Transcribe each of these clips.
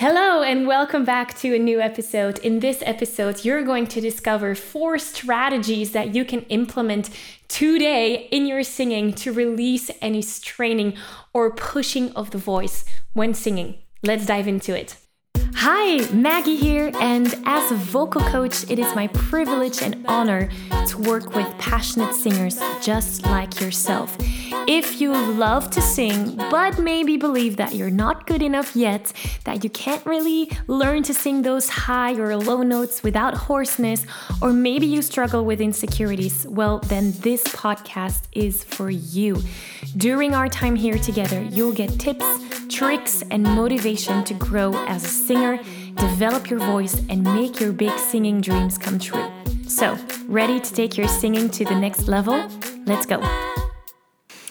Hello, and welcome back to a new episode. In this episode, you're going to discover four strategies that you can implement today in your singing to release any straining or pushing of the voice when singing. Let's dive into it. Hi, Maggie here, and as a vocal coach, it is my privilege and honor to work with passionate singers just like yourself. If you love to sing, but maybe believe that you're not good enough yet, that you can't really learn to sing those high or low notes without hoarseness, or maybe you struggle with insecurities, well, then this podcast is for you. During our time here together, you'll get tips, tricks, and motivation to grow as a singer, develop your voice, and make your big singing dreams come true. So, ready to take your singing to the next level? Let's go.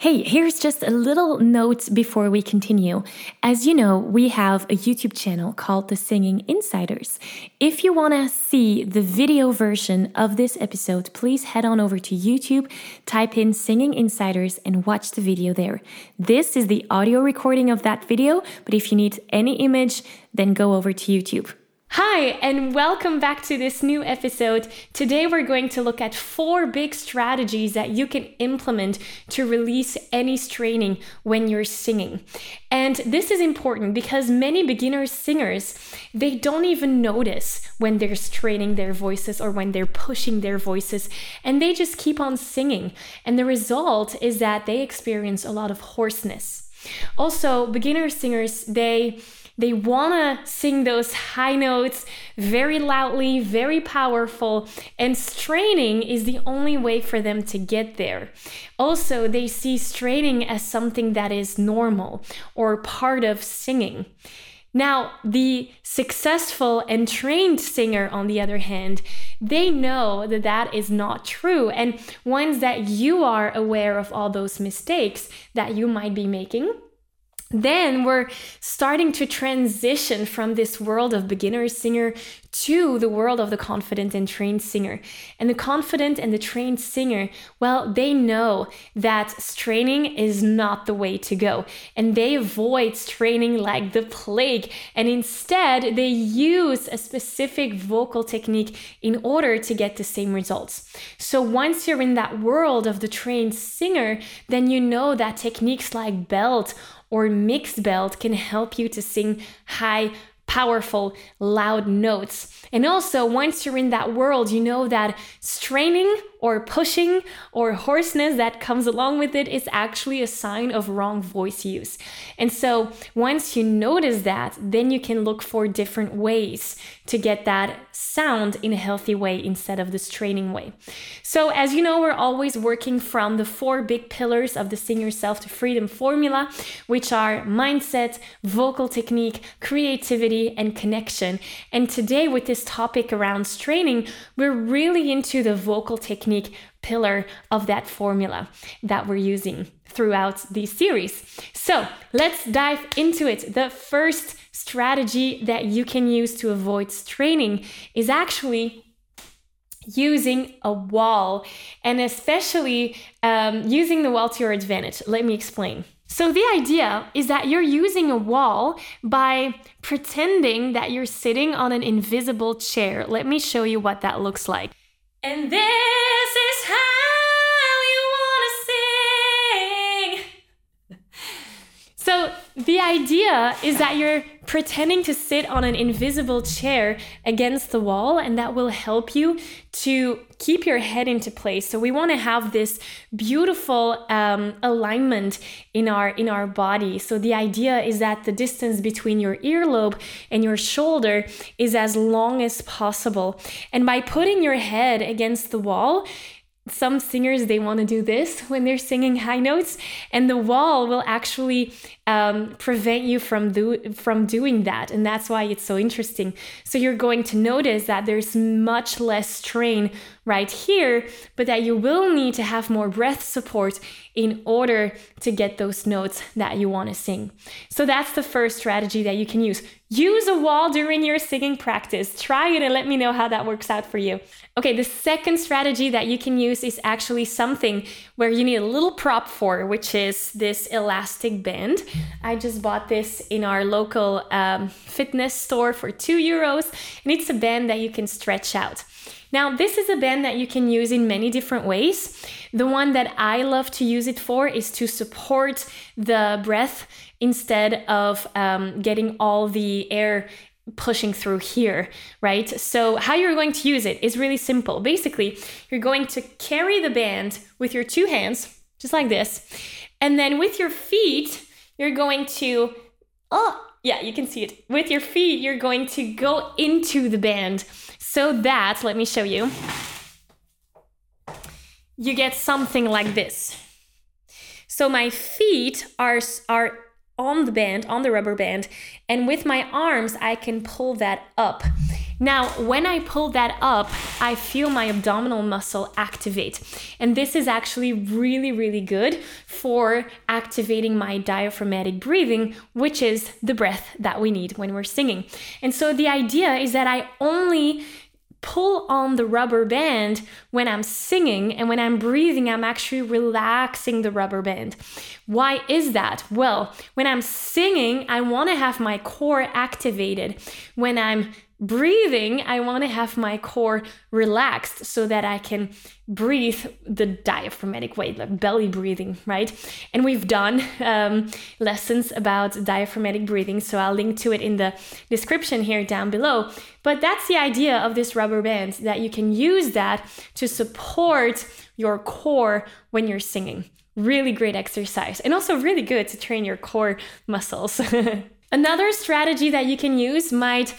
Hey, here's just a little note before we continue. As you know, we have a YouTube channel called The Singing Insiders. If you want to see the video version of this episode, please head on over to YouTube, type in Singing Insiders, and watch the video there. This is the audio recording of that video, but if you need any image, then go over to YouTube. Hi, and welcome back to this new episode. Today, we're going to look at four big strategies that you can implement to release any straining when you're singing. And this is important because many beginner singers, they don't even notice when they're straining their voices or when they're pushing their voices, and they just keep on singing. And the result is that they experience a lot of hoarseness. Also, beginner singers, they they want to sing those high notes very loudly, very powerful, and straining is the only way for them to get there. Also, they see straining as something that is normal or part of singing. Now, the successful and trained singer, on the other hand, they know that that is not true. And once that you are aware of all those mistakes that you might be making, then we're starting to transition from this world of beginner singer to the world of the confident and trained singer. And the confident and the trained singer, well, they know that straining is not the way to go. And they avoid straining like the plague. And instead, they use a specific vocal technique in order to get the same results. So once you're in that world of the trained singer, then you know that techniques like belt or mixed belt can help you to sing high powerful, loud notes. And also, once you're in that world, you know that straining or pushing or hoarseness that comes along with it is actually a sign of wrong voice use. And so, once you notice that, then you can look for different ways to get that sound in a healthy way instead of the straining way. So, as you know, we're always working from the four big pillars of the Sing Yourself to Freedom formula, which are mindset, vocal technique, creativity, and connection. And today, with this topic around straining, we're really into the vocal technique pillar of that formula that we're using throughout this series. So let's dive into it. The first strategy that you can use to avoid straining is actually using a wall and especially um, using the wall to your advantage. Let me explain. So, the idea is that you're using a wall by pretending that you're sitting on an invisible chair. Let me show you what that looks like. And this is how you wanna sing. So the idea is that you're pretending to sit on an invisible chair against the wall, and that will help you to keep your head into place. So we want to have this beautiful um, alignment in our in our body. So the idea is that the distance between your earlobe and your shoulder is as long as possible. And by putting your head against the wall, some singers they want to do this when they're singing high notes and the wall will actually um, prevent you from do from doing that and that's why it's so interesting. So you're going to notice that there's much less strain right here but that you will need to have more breath support in order to get those notes that you want to sing. So that's the first strategy that you can use. Use a wall during your singing practice. Try it and let me know how that works out for you. Okay, the second strategy that you can use is actually something where you need a little prop for, which is this elastic band. I just bought this in our local um, fitness store for two euros, and it's a band that you can stretch out. Now, this is a band that you can use in many different ways. The one that I love to use it for is to support the breath instead of um, getting all the air pushing through here, right? So, how you're going to use it is really simple. Basically, you're going to carry the band with your two hands, just like this, and then with your feet, you're going to, oh, yeah, you can see it. With your feet, you're going to go into the band so that, let me show you, you get something like this. So my feet are, are on the band, on the rubber band, and with my arms, I can pull that up. Now, when I pull that up, I feel my abdominal muscle activate. And this is actually really, really good for activating my diaphragmatic breathing, which is the breath that we need when we're singing. And so the idea is that I only pull on the rubber band when I'm singing, and when I'm breathing, I'm actually relaxing the rubber band. Why is that? Well, when I'm singing, I want to have my core activated. When I'm breathing, I want to have my core relaxed so that I can breathe the diaphragmatic way, like belly breathing, right? And we've done um, lessons about diaphragmatic breathing, so I'll link to it in the description here down below. But that's the idea of this rubber band that you can use that to support your core when you're singing. Really great exercise, and also really good to train your core muscles. Another strategy that you can use might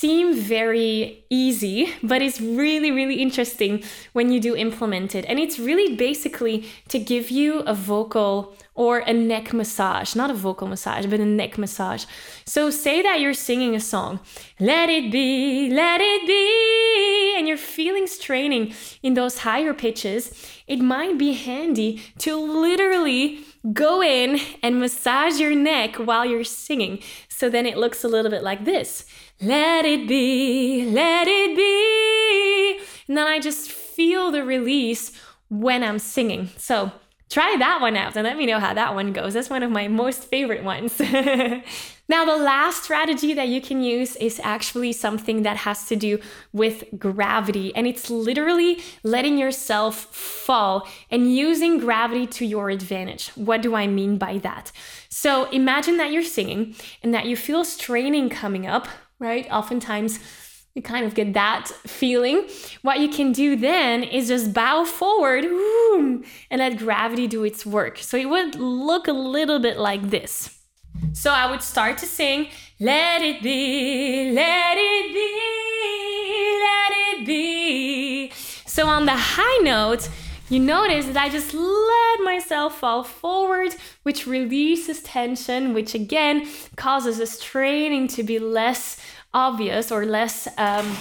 seem very easy, but it's really, really interesting when you do implement it. And it's really basically to give you a vocal or a neck massage, not a vocal massage, but a neck massage. So, say that you're singing a song, let it be, let it be, and you're feeling straining in those higher pitches, it might be handy to literally go in and massage your neck while you're singing. So then it looks a little bit like this. Let it be, let it be. And then I just feel the release when I'm singing. So try that one out and let me know how that one goes. That's one of my most favorite ones. now, the last strategy that you can use is actually something that has to do with gravity, and it's literally letting yourself fall and using gravity to your advantage. What do I mean by that? So, imagine that you're singing and that you feel straining coming up right? Oftentimes, you kind of get that feeling. What you can do then is just bow forward and let gravity do its work. So it would look a little bit like this. So I would start to sing, Let it be, let it be, let it be. So on the high note, you notice that I just let myself fall forward, which releases tension, which again causes the straining to be less obvious or less um,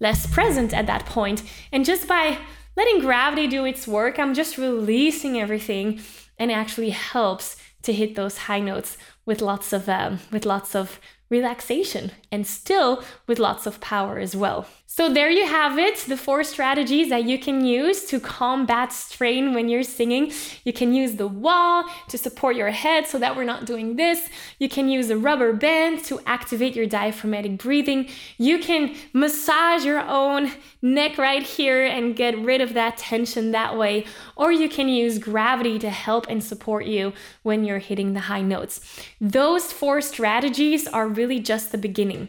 less present at that point. And just by letting gravity do its work, I'm just releasing everything, and it actually helps to hit those high notes with lots of um, with lots of relaxation and still with lots of power as well. So, there you have it the four strategies that you can use to combat strain when you're singing. You can use the wall to support your head so that we're not doing this. You can use a rubber band to activate your diaphragmatic breathing. You can massage your own neck right here and get rid of that tension that way. Or you can use gravity to help and support you when you're hitting the high notes. Those four strategies are really just the beginning.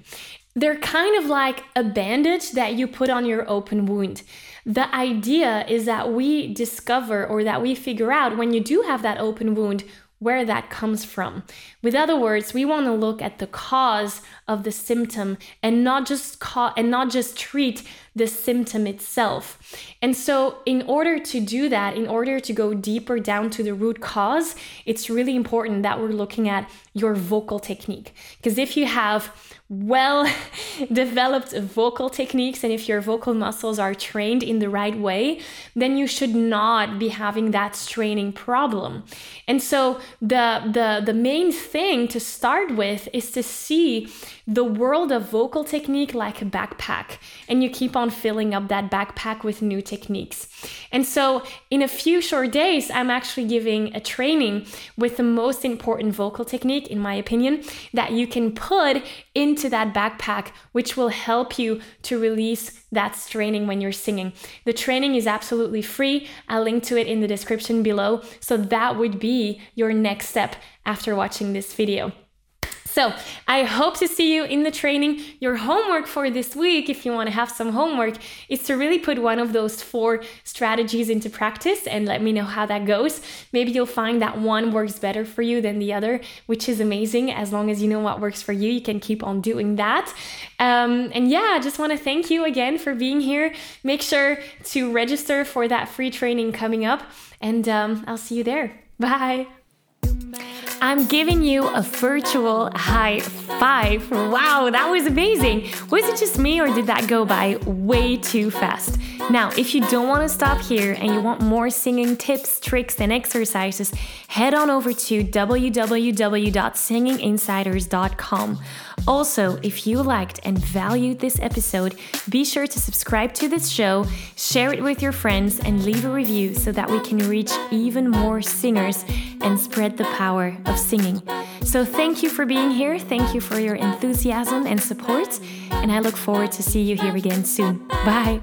They're kind of like a bandage that you put on your open wound. The idea is that we discover or that we figure out when you do have that open wound where that comes from. With other words, we want to look at the cause of the symptom and not just ca- and not just treat the symptom itself. And so in order to do that, in order to go deeper down to the root cause, it's really important that we're looking at your vocal technique. Because if you have well developed vocal techniques and if your vocal muscles are trained in the right way, then you should not be having that straining problem. And so the the the main thing to start with is to see the world of vocal technique like a backpack and you keep on filling up that backpack with new techniques. And so in a few short days I'm actually giving a training with the most important vocal technique in my opinion that you can put into that backpack which will help you to release that straining when you're singing. The training is absolutely free. I'll link to it in the description below. So that would be your next step after watching this video. So, I hope to see you in the training. Your homework for this week, if you want to have some homework, is to really put one of those four strategies into practice and let me know how that goes. Maybe you'll find that one works better for you than the other, which is amazing. As long as you know what works for you, you can keep on doing that. Um, and yeah, I just want to thank you again for being here. Make sure to register for that free training coming up, and um, I'll see you there. Bye. I'm giving you a virtual high five. Wow, that was amazing. Was it just me or did that go by way too fast? Now, if you don't want to stop here and you want more singing tips, tricks, and exercises, head on over to www.singinginsiders.com. Also, if you liked and valued this episode, be sure to subscribe to this show, share it with your friends, and leave a review so that we can reach even more singers and spread the power of singing. So, thank you for being here. Thank you for your enthusiasm and support. And I look forward to see you here again soon. Bye.